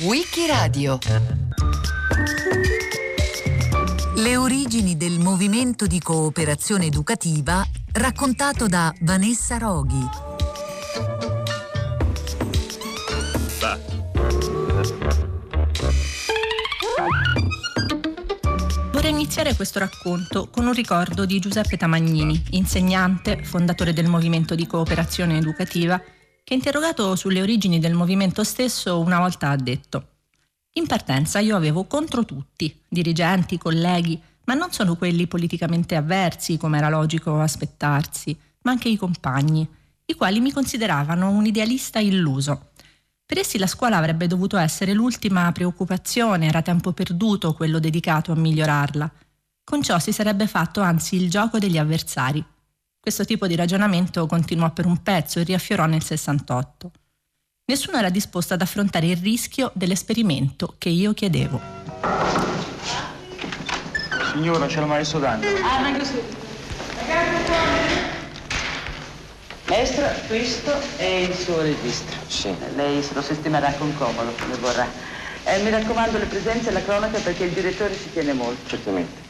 Wikiradio Le origini del movimento di cooperazione educativa raccontato da Vanessa Roghi. Vorrei iniziare questo racconto con un ricordo di Giuseppe Tamagnini, insegnante, fondatore del movimento di cooperazione educativa, che interrogato sulle origini del movimento stesso una volta ha detto In partenza io avevo contro tutti, dirigenti, colleghi, ma non solo quelli politicamente avversi, come era logico aspettarsi, ma anche i compagni, i quali mi consideravano un idealista illuso. Per essi la scuola avrebbe dovuto essere l'ultima preoccupazione, era tempo perduto quello dedicato a migliorarla. Con ciò si sarebbe fatto anzi il gioco degli avversari. Questo tipo di ragionamento continuò per un pezzo e riaffiorò nel 68. Nessuno era disposto ad affrontare il rischio dell'esperimento che io chiedevo. Signora, c'è la maestra D'Angelo. Ah, vengo subito. Maestro, questo è il suo registro. Sì. Lei se lo sistemerà con comodo, come vorrà. Eh, mi raccomando le presenze e la cronaca perché il direttore ci tiene molto. Certamente.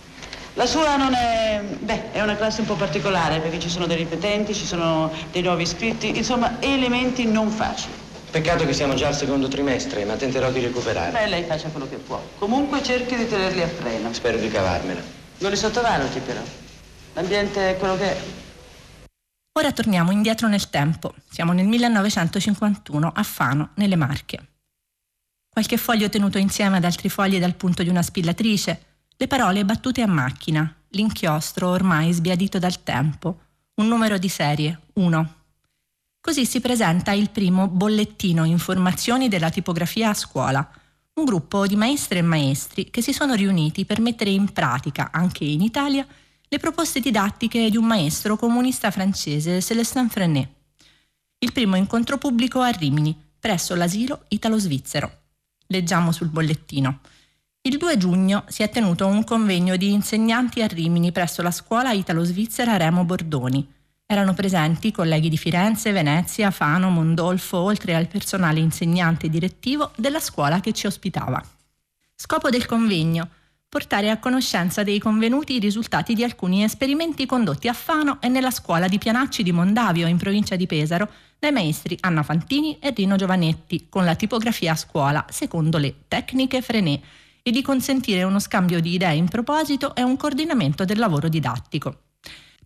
La sua non è... beh, è una classe un po' particolare perché ci sono dei ripetenti, ci sono dei nuovi iscritti, insomma, elementi non facili. Peccato che siamo già al secondo trimestre, ma tenterò di recuperare. Beh, lei faccia quello che può. Comunque cerchi di tenerli a freno. Spero di cavarmela. Non li sottovaluti però. L'ambiente è quello che è. Ora torniamo indietro nel tempo. Siamo nel 1951 a Fano, nelle Marche. Qualche foglio tenuto insieme ad altri fogli dal punto di una spillatrice, le parole battute a macchina, l'inchiostro ormai sbiadito dal tempo, un numero di serie, 1. Così si presenta il primo bollettino informazioni della tipografia a scuola, un gruppo di maestre e maestri che si sono riuniti per mettere in pratica, anche in Italia, le proposte didattiche di un maestro comunista francese, Célestin Frenet. Il primo incontro pubblico a Rimini, presso l'asilo italo-svizzero. Leggiamo sul bollettino. Il 2 giugno si è tenuto un convegno di insegnanti a Rimini presso la scuola italo-svizzera Remo Bordoni. Erano presenti colleghi di Firenze, Venezia, Fano, Mondolfo, oltre al personale insegnante e direttivo della scuola che ci ospitava. Scopo del convegno portare a conoscenza dei convenuti i risultati di alcuni esperimenti condotti a Fano e nella scuola di Pianacci di Mondavio, in provincia di Pesaro, dai maestri Anna Fantini e Rino Giovanetti, con la tipografia a scuola secondo le tecniche Frenet, e di consentire uno scambio di idee in proposito e un coordinamento del lavoro didattico.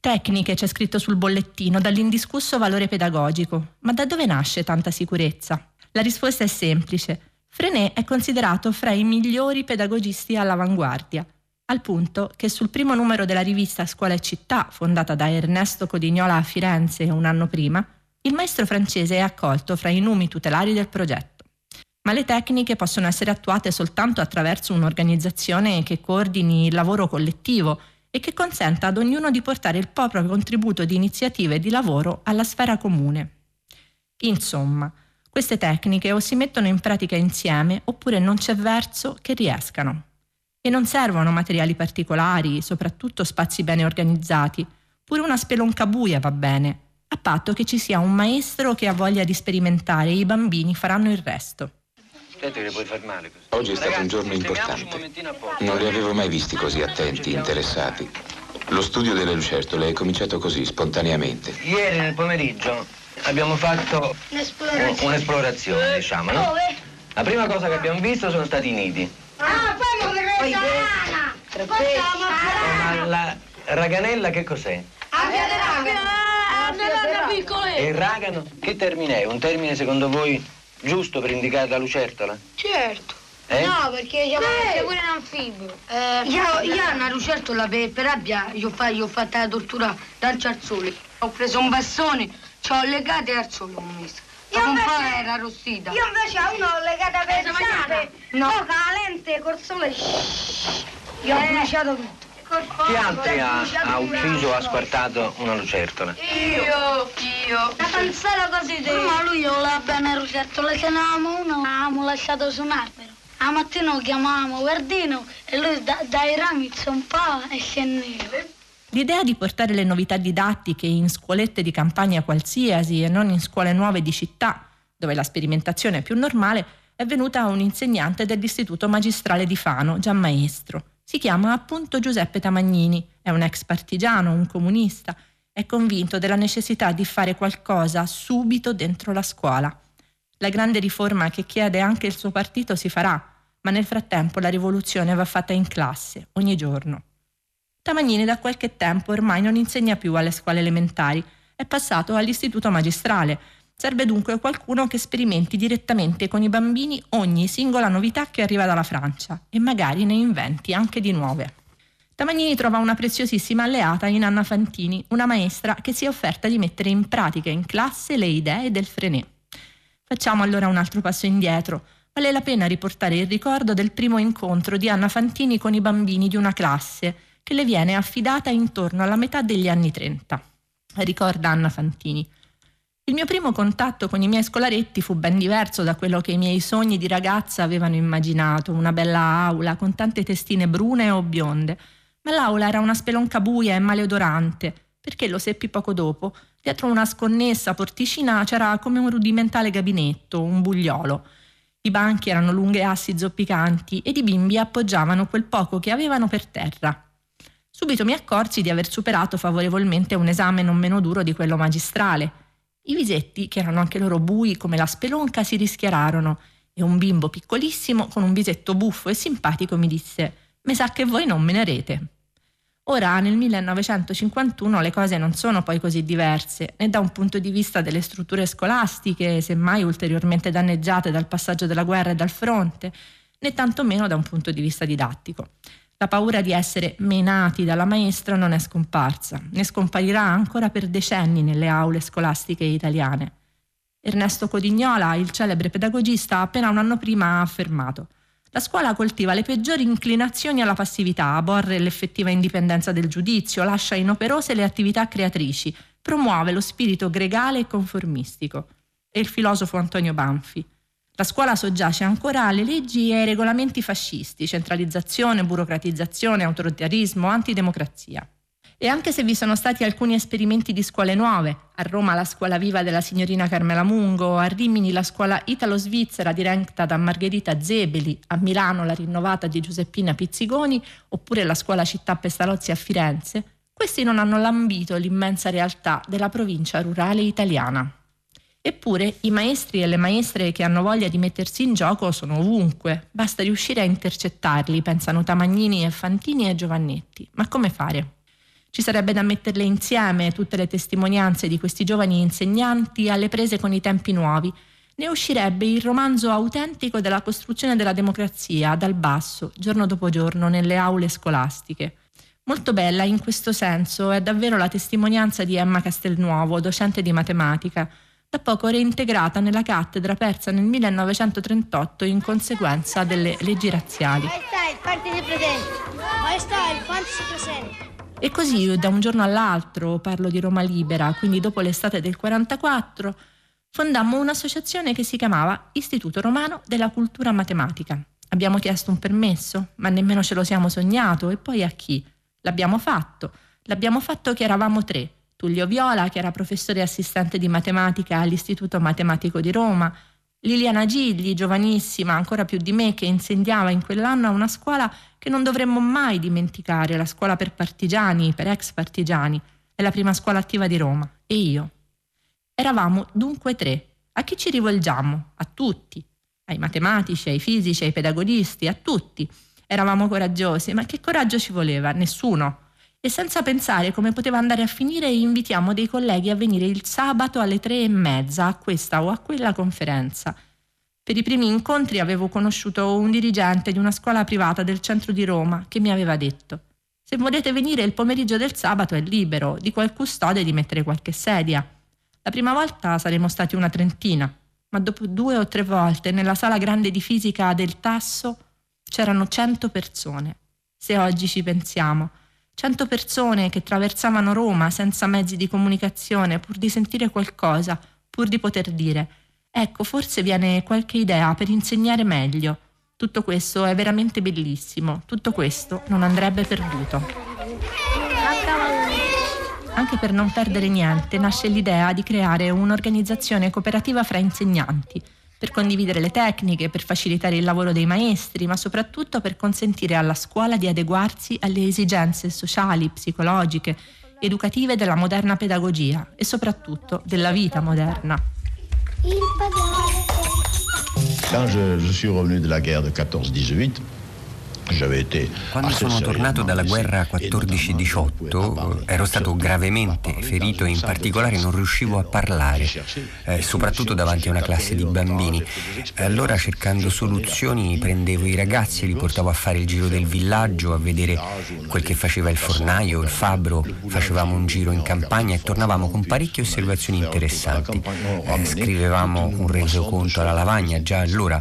Tecniche c'è scritto sul bollettino dall'indiscusso valore pedagogico, ma da dove nasce tanta sicurezza? La risposta è semplice. Frenet è considerato fra i migliori pedagogisti all'avanguardia, al punto che sul primo numero della rivista Scuola e Città, fondata da Ernesto Codignola a Firenze un anno prima, il maestro francese è accolto fra i numi tutelari del progetto. Ma le tecniche possono essere attuate soltanto attraverso un'organizzazione che coordini il lavoro collettivo e che consenta ad ognuno di portare il proprio contributo di iniziative di lavoro alla sfera comune. Insomma, queste tecniche o si mettono in pratica insieme oppure non c'è verso che riescano. E non servono materiali particolari, soprattutto spazi bene organizzati, pure una spelonca buia va bene, a patto che ci sia un maestro che ha voglia di sperimentare e i bambini faranno il resto. Aspetta che le puoi far male così. Oggi è stato un giorno importante. Non li avevo mai visti così attenti, interessati. Lo studio delle lucertole è cominciato così, spontaneamente. Ieri nel pomeriggio abbiamo fatto un- un'esplorazione, diciamo, no? Dove? La prima cosa che abbiamo visto sono stati i nidi. Ah, poi non resta lana! Ma la raganella che cos'è? A via della piccola! E il ragano? Che termine è? Un termine secondo voi giusto per indicare la lucertola? Certo. Eh? No, perché io sì. pure un anfibio. Eh, io, io ho una lucertola per, per rabbia, io, fa, io ho fatto la tortura davanti al sole. Ho preso un bastone, ci ho legato al sole ho messo. Io un po' era arrostita. Io invece a uno ho legata per il sale. No. La lente col sole. Io ho bruciato tutto. Chi altri ha, ha ucciso o la ha squartato una lucertola? Io, io. Una panzella così di... Ma lui voleva bene lucertola, ce n'avevamo uno, l'avevamo lasciato su un albero. La mattina lo chiamavamo Verdino e lui da- dai rami zompava e scendeva. L'idea di portare le novità didattiche in scuolette di campagna qualsiasi e non in scuole nuove di città, dove la sperimentazione è più normale, è venuta un'insegnante dell'Istituto Magistrale di Fano, già maestro. Si chiama appunto Giuseppe Tamagnini, è un ex partigiano, un comunista, è convinto della necessità di fare qualcosa subito dentro la scuola. La grande riforma che chiede anche il suo partito si farà, ma nel frattempo la rivoluzione va fatta in classe, ogni giorno. Tamagnini da qualche tempo ormai non insegna più alle scuole elementari, è passato all'istituto magistrale. Serve dunque qualcuno che sperimenti direttamente con i bambini ogni singola novità che arriva dalla Francia e magari ne inventi anche di nuove. Tamagnini trova una preziosissima alleata in Anna Fantini, una maestra che si è offerta di mettere in pratica in classe le idee del Frenet. Facciamo allora un altro passo indietro. Vale la pena riportare il ricordo del primo incontro di Anna Fantini con i bambini di una classe che le viene affidata intorno alla metà degli anni 30. Ricorda Anna Fantini. Il mio primo contatto con i miei scolaretti fu ben diverso da quello che i miei sogni di ragazza avevano immaginato, una bella aula con tante testine brune o bionde, ma l'aula era una spelonca buia e maleodorante, perché lo seppi poco dopo, dietro una sconnessa porticina c'era come un rudimentale gabinetto, un bugliolo. I banchi erano lunghe assi zoppicanti ed i bimbi appoggiavano quel poco che avevano per terra. Subito mi accorsi di aver superato favorevolmente un esame non meno duro di quello magistrale. I visetti, che erano anche loro bui come la spelonca, si rischiararono e un bimbo piccolissimo con un visetto buffo e simpatico mi disse «Me sa che voi non me ne rete». Ora, nel 1951, le cose non sono poi così diverse, né da un punto di vista delle strutture scolastiche, semmai ulteriormente danneggiate dal passaggio della guerra e dal fronte, né tantomeno da un punto di vista didattico. La paura di essere menati dalla maestra non è scomparsa, né scomparirà ancora per decenni nelle aule scolastiche italiane. Ernesto Codignola, il celebre pedagogista, appena un anno prima ha affermato la scuola coltiva le peggiori inclinazioni alla passività, aborre l'effettiva indipendenza del giudizio, lascia inoperose le attività creatrici, promuove lo spirito gregale e conformistico. E il filosofo Antonio Banfi. La scuola soggiace ancora alle leggi e ai regolamenti fascisti, centralizzazione, burocratizzazione, autoritarismo, antidemocrazia. E anche se vi sono stati alcuni esperimenti di scuole nuove, a Roma la scuola viva della signorina Carmela Mungo, a Rimini la scuola italo-svizzera diretta da Margherita Zebeli, a Milano la rinnovata di Giuseppina Pizzigoni, oppure la scuola Città Pestalozzi a Firenze, questi non hanno lambito l'immensa realtà della provincia rurale italiana. Eppure i maestri e le maestre che hanno voglia di mettersi in gioco sono ovunque, basta riuscire a intercettarli, pensano Tamagnini e Fantini e Giovannetti. Ma come fare? Ci sarebbe da metterle insieme tutte le testimonianze di questi giovani insegnanti alle prese con i tempi nuovi. Ne uscirebbe il romanzo autentico della costruzione della democrazia dal basso, giorno dopo giorno, nelle aule scolastiche. Molto bella in questo senso è davvero la testimonianza di Emma Castelnuovo, docente di matematica, da poco reintegrata nella cattedra persa nel 1938 in conseguenza delle leggi razziali. E così da un giorno all'altro, parlo di Roma Libera, quindi dopo l'estate del 44, fondammo un'associazione che si chiamava Istituto Romano della Cultura Matematica. Abbiamo chiesto un permesso, ma nemmeno ce lo siamo sognato, e poi a chi? L'abbiamo fatto. L'abbiamo fatto che eravamo tre. Tullio Viola, che era professore assistente di matematica all'Istituto Matematico di Roma, Liliana Gigli, giovanissima, ancora più di me, che insegnava in quell'anno a una scuola che non dovremmo mai dimenticare, la scuola per partigiani, per ex partigiani, è la prima scuola attiva di Roma, e io. Eravamo dunque tre. A chi ci rivolgiamo? A tutti, ai matematici, ai fisici, ai pedagogisti, a tutti. Eravamo coraggiosi, ma che coraggio ci voleva? Nessuno e senza pensare come poteva andare a finire invitiamo dei colleghi a venire il sabato alle tre e mezza a questa o a quella conferenza. Per i primi incontri avevo conosciuto un dirigente di una scuola privata del centro di Roma che mi aveva detto se volete venire il pomeriggio del sabato è libero, di qual custode di mettere qualche sedia. La prima volta saremmo stati una trentina, ma dopo due o tre volte nella sala grande di fisica del Tasso c'erano cento persone. Se oggi ci pensiamo, Cento persone che attraversavano Roma senza mezzi di comunicazione pur di sentire qualcosa, pur di poter dire ecco, forse viene qualche idea per insegnare meglio. Tutto questo è veramente bellissimo, tutto questo non andrebbe perduto. anche per non perdere niente, nasce l'idea di creare un'organizzazione cooperativa fra insegnanti, per condividere le tecniche, per facilitare il lavoro dei maestri, ma soprattutto per consentire alla scuola di adeguarsi alle esigenze sociali, psicologiche, educative della moderna pedagogia e soprattutto della vita moderna. Quand je, je suis revenu de la guerre de 14-18, quando sono tornato dalla guerra 14-18 ero stato gravemente ferito e in particolare non riuscivo a parlare, eh, soprattutto davanti a una classe di bambini. Allora cercando soluzioni prendevo i ragazzi e li portavo a fare il giro del villaggio, a vedere quel che faceva il fornaio, il fabbro, facevamo un giro in campagna e tornavamo con parecchie osservazioni interessanti. Eh, scrivevamo un resoconto alla lavagna già allora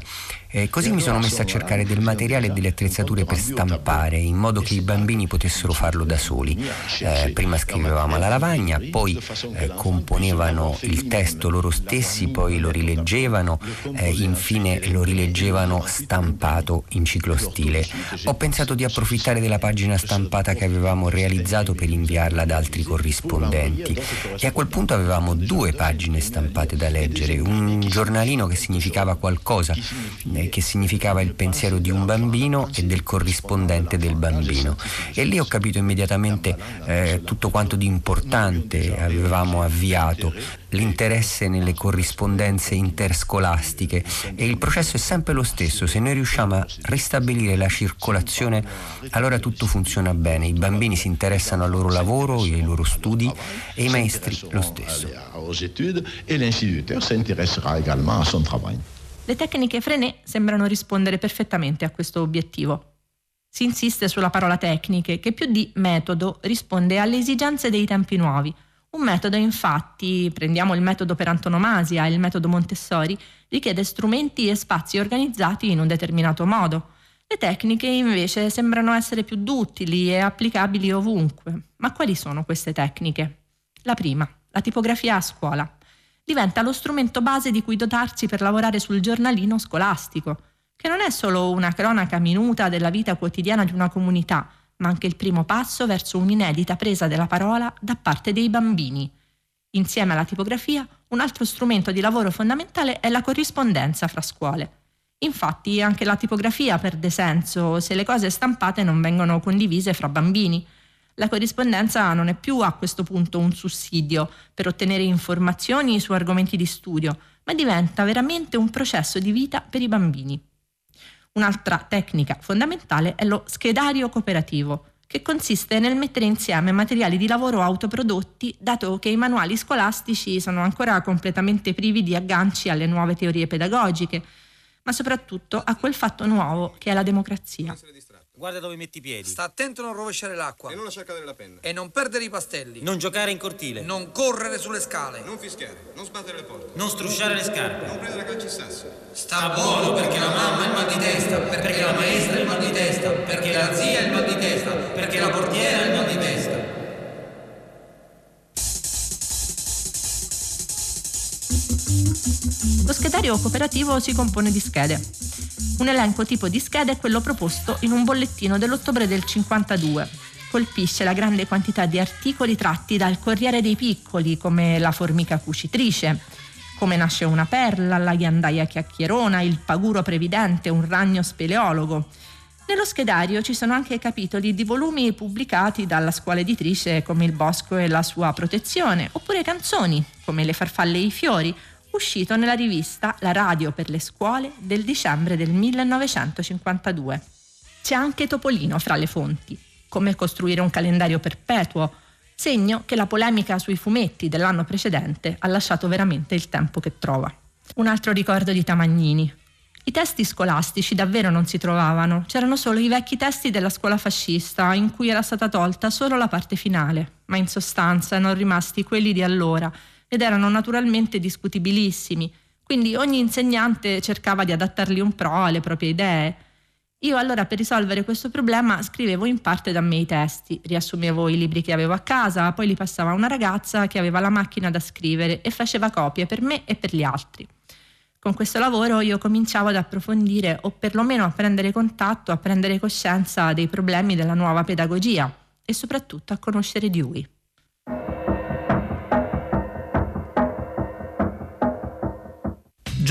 e così mi sono messo a cercare del materiale e delle attrezzature per stampare, in modo che i bambini potessero farlo da soli. Eh, prima scrivevamo alla lavagna, poi eh, componevano il testo loro stessi, poi lo rileggevano, eh, infine lo rileggevano stampato in ciclostile. Ho pensato di approfittare della pagina stampata che avevamo realizzato per inviarla ad altri corrispondenti. E a quel punto avevamo due pagine stampate da leggere, un giornalino che significava qualcosa eh, che significava il pensiero di un bambino e del corrispondente del bambino. E lì ho capito immediatamente eh, tutto quanto di importante avevamo avviato, l'interesse nelle corrispondenze interscolastiche e il processo è sempre lo stesso, se noi riusciamo a ristabilire la circolazione allora tutto funziona bene, i bambini si interessano al loro lavoro ai loro studi e i maestri lo stesso. Le tecniche Frenet sembrano rispondere perfettamente a questo obiettivo. Si insiste sulla parola tecniche, che più di metodo risponde alle esigenze dei tempi nuovi. Un metodo, infatti, prendiamo il metodo per antonomasia, il metodo Montessori, richiede strumenti e spazi organizzati in un determinato modo. Le tecniche invece sembrano essere più duttili e applicabili ovunque. Ma quali sono queste tecniche? La prima, la tipografia a scuola diventa lo strumento base di cui dotarsi per lavorare sul giornalino scolastico, che non è solo una cronaca minuta della vita quotidiana di una comunità, ma anche il primo passo verso un'inedita presa della parola da parte dei bambini. Insieme alla tipografia, un altro strumento di lavoro fondamentale è la corrispondenza fra scuole. Infatti anche la tipografia perde senso se le cose stampate non vengono condivise fra bambini, la corrispondenza non è più a questo punto un sussidio per ottenere informazioni su argomenti di studio, ma diventa veramente un processo di vita per i bambini. Un'altra tecnica fondamentale è lo schedario cooperativo, che consiste nel mettere insieme materiali di lavoro autoprodotti, dato che i manuali scolastici sono ancora completamente privi di agganci alle nuove teorie pedagogiche, ma soprattutto a quel fatto nuovo che è la democrazia. Guarda dove metti i piedi. Sta attento a non rovesciare l'acqua. E non lasciar cadere la penna. E non perdere i pastelli. Non giocare in cortile. Non correre sulle scale. Non fischiare. Non sbattere le porte. Non strusciare le scarpe. Non prendere calci sassi. Sta buono perché la mamma è il mal di testa, perché la maestra è il mal di testa, perché la zia è il mal di testa, perché la portiera è il mal di testa. Lo schedario cooperativo si compone di schede. Un elenco tipo di schede è quello proposto in un bollettino dell'ottobre del 52. Colpisce la grande quantità di articoli tratti dal Corriere dei Piccoli, come la formica cucitrice, come nasce una perla, la ghiandaia chiacchierona, il paguro previdente, un ragno speleologo. Nello schedario ci sono anche capitoli di volumi pubblicati dalla scuola editrice come Il Bosco e la sua protezione, oppure canzoni come Le farfalle e i fiori, uscito nella rivista La radio per le scuole del dicembre del 1952. C'è anche Topolino fra le fonti, come costruire un calendario perpetuo, segno che la polemica sui fumetti dell'anno precedente ha lasciato veramente il tempo che trova. Un altro ricordo di Tamagnini. I testi scolastici davvero non si trovavano, c'erano solo i vecchi testi della scuola fascista in cui era stata tolta solo la parte finale, ma in sostanza erano rimasti quelli di allora ed erano naturalmente discutibilissimi, quindi ogni insegnante cercava di adattarli un pro alle proprie idee. Io allora per risolvere questo problema scrivevo in parte da me i testi, riassumevo i libri che avevo a casa, poi li passava a una ragazza che aveva la macchina da scrivere e faceva copie per me e per gli altri. Con questo lavoro io cominciavo ad approfondire o perlomeno a prendere contatto, a prendere coscienza dei problemi della nuova pedagogia e soprattutto a conoscere Dewey.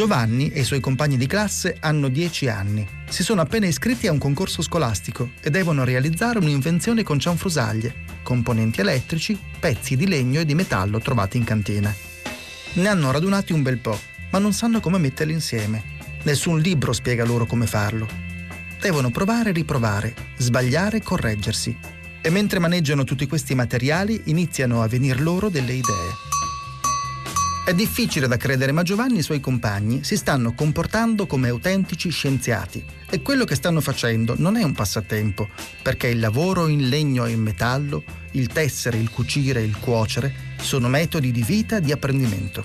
Giovanni e i suoi compagni di classe hanno 10 anni. Si sono appena iscritti a un concorso scolastico e devono realizzare un'invenzione con cianfrusaglie, componenti elettrici, pezzi di legno e di metallo trovati in cantina. Ne hanno radunati un bel po', ma non sanno come metterli insieme. Nessun libro spiega loro come farlo. Devono provare e riprovare, sbagliare e correggersi. E mentre maneggiano tutti questi materiali iniziano a venir loro delle idee. È difficile da credere, ma Giovanni e i suoi compagni si stanno comportando come autentici scienziati e quello che stanno facendo non è un passatempo, perché il lavoro in legno e in metallo, il tessere, il cucire e il cuocere sono metodi di vita e di apprendimento.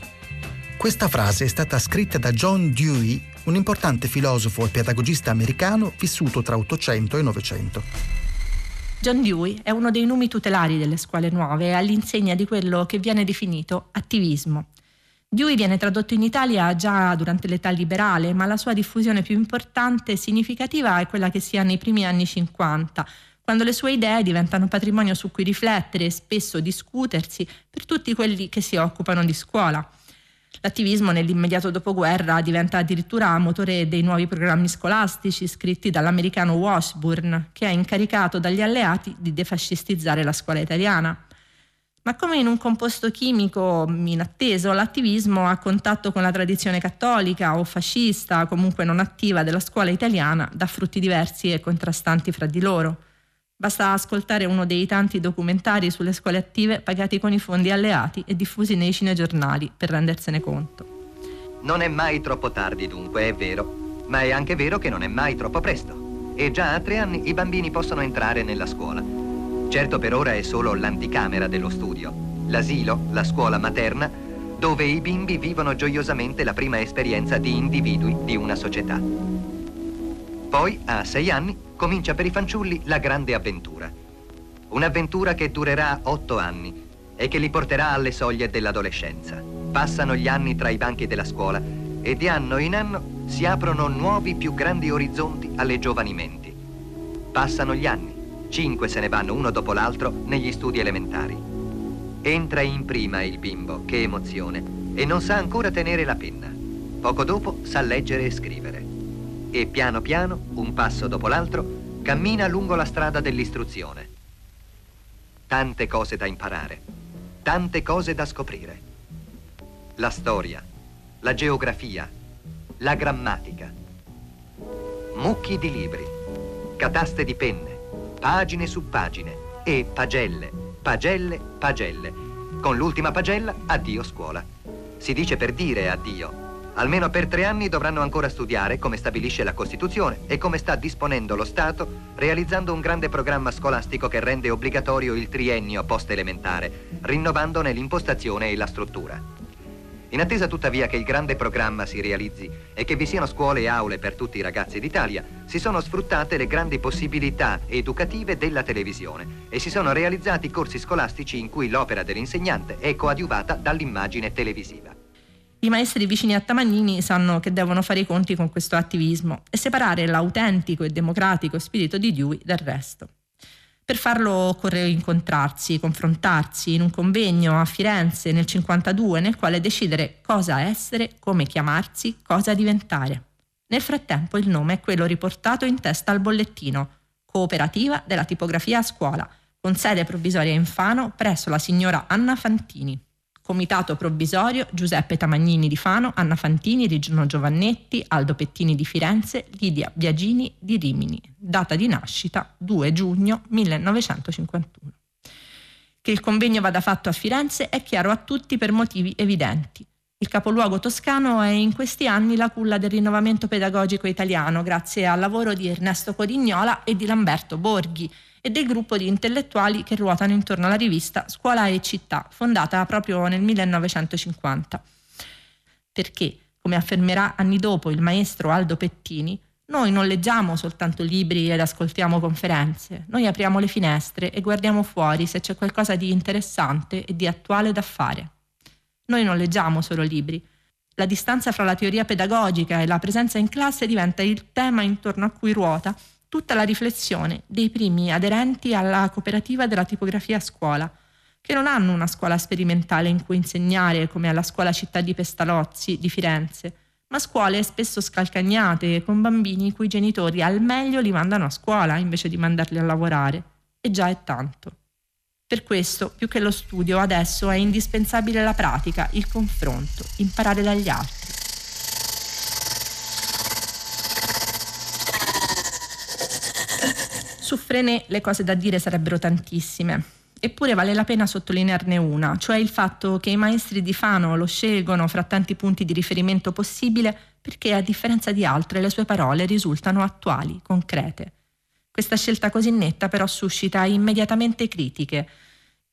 Questa frase è stata scritta da John Dewey, un importante filosofo e pedagogista americano vissuto tra 800 e 900. John Dewey è uno dei numi tutelari delle scuole nuove e all'insegna di quello che viene definito attivismo. Dewey viene tradotto in Italia già durante l'età liberale, ma la sua diffusione più importante e significativa è quella che si ha nei primi anni 50, quando le sue idee diventano patrimonio su cui riflettere e spesso discutersi per tutti quelli che si occupano di scuola. L'attivismo nell'immediato dopoguerra diventa addirittura motore dei nuovi programmi scolastici scritti dall'americano Washburn, che è incaricato dagli alleati di defascistizzare la scuola italiana. Ma come in un composto chimico inatteso, l'attivismo a contatto con la tradizione cattolica o fascista, comunque non attiva della scuola italiana, dà frutti diversi e contrastanti fra di loro. Basta ascoltare uno dei tanti documentari sulle scuole attive pagati con i fondi alleati e diffusi nei cinegiornali per rendersene conto. Non è mai troppo tardi dunque, è vero, ma è anche vero che non è mai troppo presto. E già a tre anni i bambini possono entrare nella scuola. Certo per ora è solo l'anticamera dello studio, l'asilo, la scuola materna, dove i bimbi vivono gioiosamente la prima esperienza di individui di una società. Poi, a sei anni, comincia per i fanciulli la grande avventura. Un'avventura che durerà otto anni e che li porterà alle soglie dell'adolescenza. Passano gli anni tra i banchi della scuola e di anno in anno si aprono nuovi più grandi orizzonti alle giovani menti. Passano gli anni Cinque se ne vanno uno dopo l'altro negli studi elementari. Entra in prima il bimbo, che emozione, e non sa ancora tenere la penna. Poco dopo sa leggere e scrivere. E piano piano, un passo dopo l'altro, cammina lungo la strada dell'istruzione. Tante cose da imparare, tante cose da scoprire. La storia, la geografia, la grammatica. Mucchi di libri, cataste di penne, pagine su pagine e pagelle, pagelle, pagelle. Con l'ultima pagella, addio scuola. Si dice per dire addio. Almeno per tre anni dovranno ancora studiare come stabilisce la Costituzione e come sta disponendo lo Stato, realizzando un grande programma scolastico che rende obbligatorio il triennio post-elementare, rinnovandone l'impostazione e la struttura. In attesa tuttavia che il grande programma si realizzi e che vi siano scuole e aule per tutti i ragazzi d'Italia, si sono sfruttate le grandi possibilità educative della televisione e si sono realizzati corsi scolastici in cui l'opera dell'insegnante è coadiuvata dall'immagine televisiva. I maestri vicini a Tamagnini sanno che devono fare i conti con questo attivismo e separare l'autentico e democratico spirito di Dewey dal resto. Per farlo occorre incontrarsi, confrontarsi in un convegno a Firenze nel 52 nel quale decidere cosa essere, come chiamarsi, cosa diventare. Nel frattempo il nome è quello riportato in testa al bollettino, Cooperativa della tipografia a scuola, con sede provvisoria in Fano presso la signora Anna Fantini. Comitato provvisorio Giuseppe Tamagnini di Fano, Anna Fantini, Rigino Giovannetti, Aldo Pettini di Firenze, Lidia Biagini di Rimini. Data di nascita 2 giugno 1951. Che il convegno vada fatto a Firenze è chiaro a tutti per motivi evidenti. Il capoluogo toscano è in questi anni la culla del rinnovamento pedagogico italiano grazie al lavoro di Ernesto Codignola e di Lamberto Borghi e del gruppo di intellettuali che ruotano intorno alla rivista Scuola e Città, fondata proprio nel 1950. Perché, come affermerà anni dopo il maestro Aldo Pettini, noi non leggiamo soltanto libri ed ascoltiamo conferenze, noi apriamo le finestre e guardiamo fuori se c'è qualcosa di interessante e di attuale da fare. Noi non leggiamo solo libri. La distanza fra la teoria pedagogica e la presenza in classe diventa il tema intorno a cui ruota tutta la riflessione dei primi aderenti alla cooperativa della tipografia a scuola, che non hanno una scuola sperimentale in cui insegnare come alla scuola città di Pestalozzi di Firenze, ma scuole spesso scalcagnate, con bambini i cui genitori al meglio li mandano a scuola invece di mandarli a lavorare. E già è tanto. Per questo, più che lo studio, adesso è indispensabile la pratica, il confronto, imparare dagli altri. Su Frené le cose da dire sarebbero tantissime, eppure vale la pena sottolinearne una, cioè il fatto che i maestri di Fano lo scelgono fra tanti punti di riferimento possibile perché a differenza di altre le sue parole risultano attuali, concrete. Questa scelta così netta però suscita immediatamente critiche.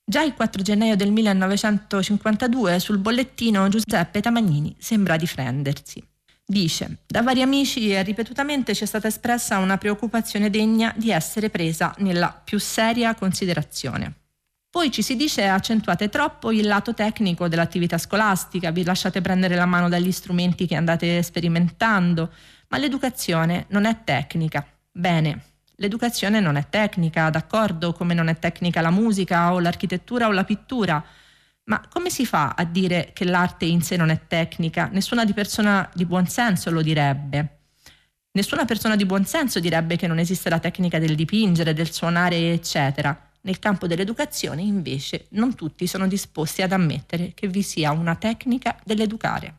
Già il 4 gennaio del 1952 sul bollettino Giuseppe Tamagnini sembra difendersi. Dice, da vari amici ripetutamente ci è stata espressa una preoccupazione degna di essere presa nella più seria considerazione. Poi ci si dice accentuate troppo il lato tecnico dell'attività scolastica, vi lasciate prendere la mano dagli strumenti che andate sperimentando, ma l'educazione non è tecnica. Bene, L'educazione non è tecnica, d'accordo, come non è tecnica la musica o l'architettura o la pittura, ma come si fa a dire che l'arte in sé non è tecnica? Nessuna di persona di buon senso lo direbbe. Nessuna persona di buon senso direbbe che non esiste la tecnica del dipingere, del suonare, eccetera. Nel campo dell'educazione, invece, non tutti sono disposti ad ammettere che vi sia una tecnica dell'educare.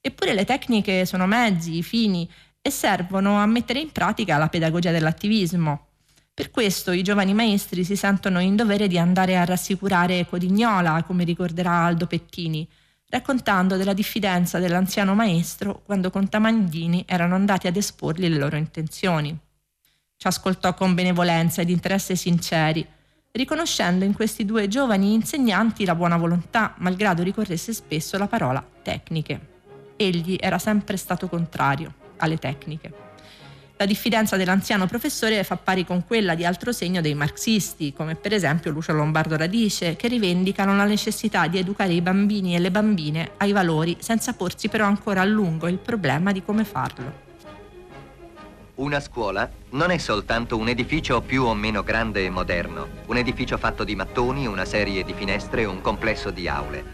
Eppure le tecniche sono mezzi, fini e servono a mettere in pratica la pedagogia dell'attivismo. Per questo i giovani maestri si sentono in dovere di andare a rassicurare Codignola, come ricorderà Aldo Pettini, raccontando della diffidenza dell'anziano maestro quando con Tamandini erano andati ad esporgli le loro intenzioni. Ci ascoltò con benevolenza ed interesse sinceri, riconoscendo in questi due giovani insegnanti la buona volontà, malgrado ricorresse spesso la parola tecniche. Egli era sempre stato contrario alle tecniche. La diffidenza dell'anziano professore fa pari con quella di altro segno dei marxisti, come per esempio Lucio Lombardo Radice, che rivendicano la necessità di educare i bambini e le bambine ai valori senza porsi però ancora a lungo il problema di come farlo. Una scuola non è soltanto un edificio più o meno grande e moderno, un edificio fatto di mattoni, una serie di finestre un complesso di aule.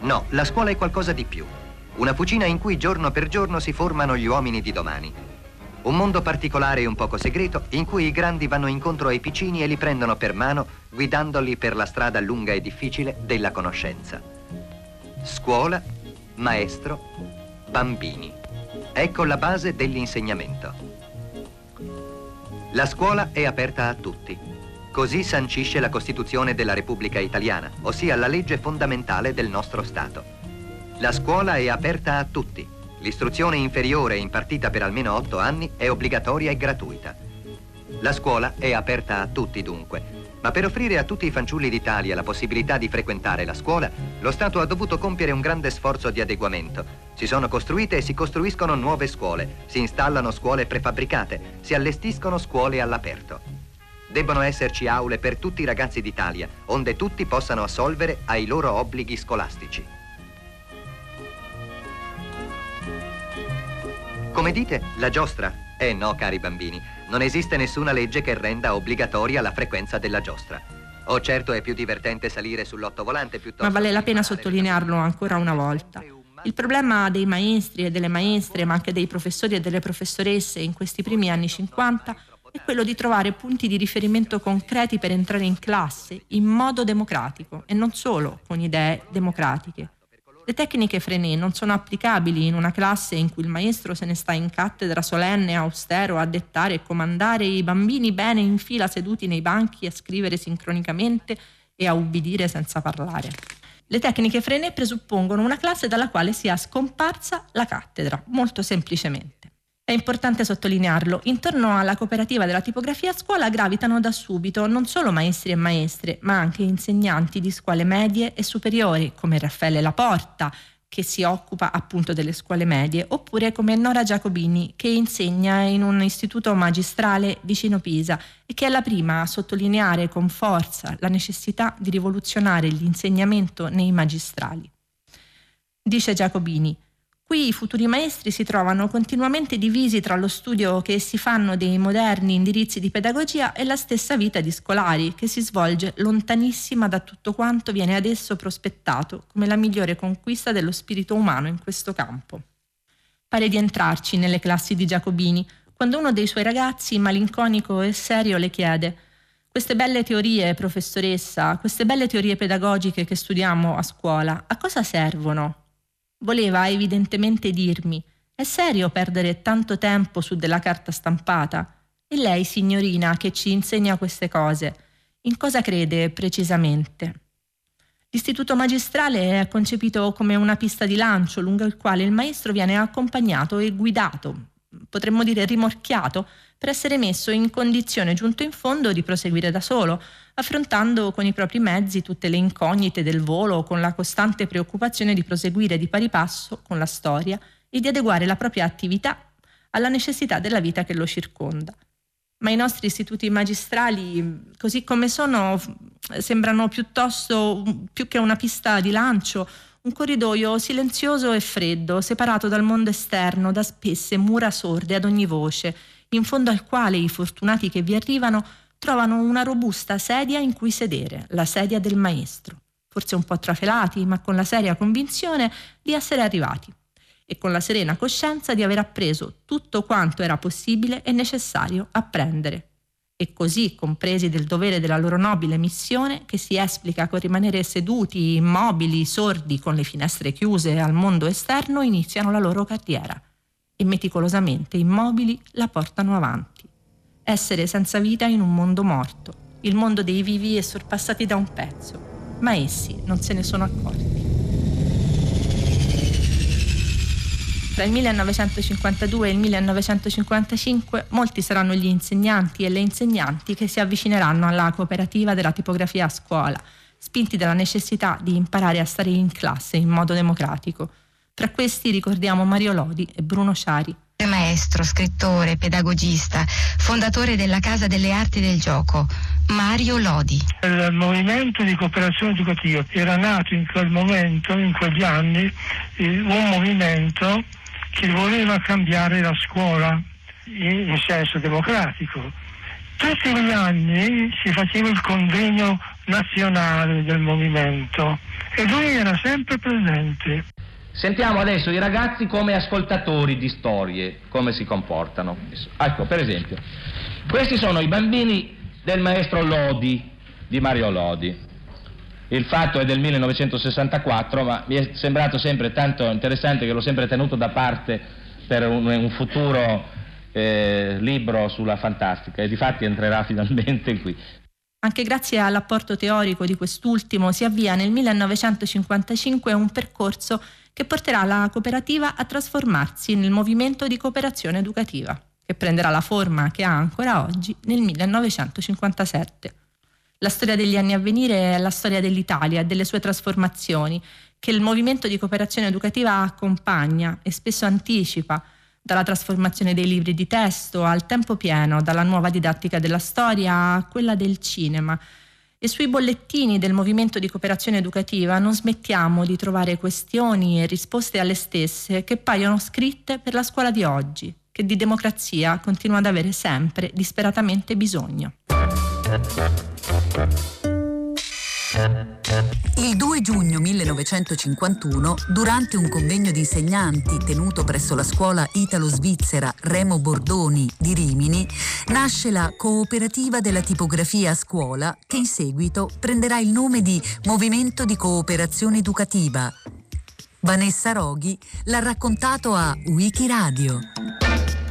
No, la scuola è qualcosa di più. Una fucina in cui giorno per giorno si formano gli uomini di domani. Un mondo particolare e un poco segreto in cui i grandi vanno incontro ai piccini e li prendono per mano, guidandoli per la strada lunga e difficile della conoscenza. Scuola, maestro, bambini. Ecco la base dell'insegnamento. La scuola è aperta a tutti. Così sancisce la Costituzione della Repubblica Italiana, ossia la legge fondamentale del nostro Stato. La scuola è aperta a tutti. L'istruzione inferiore impartita per almeno otto anni è obbligatoria e gratuita. La scuola è aperta a tutti dunque, ma per offrire a tutti i fanciulli d'Italia la possibilità di frequentare la scuola, lo Stato ha dovuto compiere un grande sforzo di adeguamento. Si sono costruite e si costruiscono nuove scuole, si installano scuole prefabbricate, si allestiscono scuole all'aperto. Debbono esserci aule per tutti i ragazzi d'Italia, onde tutti possano assolvere ai loro obblighi scolastici. Come dite, la giostra? Eh no, cari bambini, non esiste nessuna legge che renda obbligatoria la frequenza della giostra. Oh, certo è più divertente salire sull'ottovolante piuttosto... Ma vale la pena sottolinearlo ancora una volta. Il problema dei maestri e delle maestre, ma anche dei professori e delle professoresse in questi primi anni 50 è quello di trovare punti di riferimento concreti per entrare in classe in modo democratico e non solo con idee democratiche. Le tecniche Frené non sono applicabili in una classe in cui il maestro se ne sta in cattedra solenne austero a dettare e comandare i bambini bene in fila seduti nei banchi a scrivere sincronicamente e a ubbidire senza parlare. Le tecniche Frené presuppongono una classe dalla quale sia scomparsa la cattedra, molto semplicemente. È importante sottolinearlo, intorno alla cooperativa della tipografia a scuola gravitano da subito non solo maestri e maestre, ma anche insegnanti di scuole medie e superiori, come Raffaele Laporta, che si occupa appunto delle scuole medie, oppure come Nora Giacobini, che insegna in un istituto magistrale vicino Pisa e che è la prima a sottolineare con forza la necessità di rivoluzionare l'insegnamento nei magistrali. Dice Giacobini, Qui i futuri maestri si trovano continuamente divisi tra lo studio che essi fanno dei moderni indirizzi di pedagogia e la stessa vita di scolari, che si svolge lontanissima da tutto quanto viene adesso prospettato come la migliore conquista dello spirito umano in questo campo. Pare di entrarci nelle classi di Giacobini, quando uno dei suoi ragazzi, malinconico e serio, le chiede queste belle teorie, professoressa, queste belle teorie pedagogiche che studiamo a scuola, a cosa servono? Voleva evidentemente dirmi, è serio perdere tanto tempo su della carta stampata? E lei, signorina, che ci insegna queste cose, in cosa crede precisamente? L'istituto magistrale è concepito come una pista di lancio lungo il quale il maestro viene accompagnato e guidato, potremmo dire rimorchiato, per essere messo in condizione giunto in fondo di proseguire da solo, affrontando con i propri mezzi tutte le incognite del volo, con la costante preoccupazione di proseguire di pari passo con la storia e di adeguare la propria attività alla necessità della vita che lo circonda. Ma i nostri istituti magistrali, così come sono, sembrano piuttosto più che una pista di lancio, un corridoio silenzioso e freddo, separato dal mondo esterno da spesse mura sorde ad ogni voce, in fondo al quale i fortunati che vi arrivano trovano una robusta sedia in cui sedere, la sedia del maestro, forse un po' trafelati, ma con la seria convinzione di essere arrivati e con la serena coscienza di aver appreso tutto quanto era possibile e necessario apprendere e così compresi del dovere della loro nobile missione che si esplica con rimanere seduti, immobili, sordi, con le finestre chiuse al mondo esterno, iniziano la loro carriera e meticolosamente immobili la portano avanti. Essere senza vita in un mondo morto, il mondo dei vivi e sorpassati da un pezzo, ma essi non se ne sono accorti. Tra il 1952 e il 1955 molti saranno gli insegnanti e le insegnanti che si avvicineranno alla cooperativa della tipografia a scuola, spinti dalla necessità di imparare a stare in classe in modo democratico. Tra questi ricordiamo Mario Lodi e Bruno Ciari. Maestro, scrittore, pedagogista, fondatore della Casa delle Arti del Gioco, Mario Lodi. Il movimento di cooperazione educativa era nato in quel momento, in quegli anni, eh, un movimento che voleva cambiare la scuola in, in senso democratico. Tutti gli anni si faceva il convegno nazionale del movimento e lui era sempre presente. Sentiamo adesso i ragazzi come ascoltatori di storie, come si comportano. Ecco, per esempio, questi sono i bambini del maestro Lodi, di Mario Lodi. Il fatto è del 1964, ma mi è sembrato sempre tanto interessante che l'ho sempre tenuto da parte per un, un futuro eh, libro sulla fantastica e di fatti entrerà finalmente qui. Anche grazie all'apporto teorico di quest'ultimo si avvia nel 1955 un percorso che porterà la cooperativa a trasformarsi nel movimento di cooperazione educativa, che prenderà la forma che ha ancora oggi nel 1957. La storia degli anni a venire è la storia dell'Italia e delle sue trasformazioni, che il movimento di cooperazione educativa accompagna e spesso anticipa, dalla trasformazione dei libri di testo al tempo pieno, dalla nuova didattica della storia a quella del cinema. E sui bollettini del movimento di cooperazione educativa non smettiamo di trovare questioni e risposte alle stesse che paiono scritte per la scuola di oggi, che di democrazia continua ad avere sempre disperatamente bisogno. Il 2 giugno 1951, durante un convegno di insegnanti tenuto presso la scuola italo-svizzera Remo Bordoni di Rimini, nasce la Cooperativa della Tipografia a Scuola, che in seguito prenderà il nome di Movimento di Cooperazione Educativa. Vanessa Roghi l'ha raccontato a Wikiradio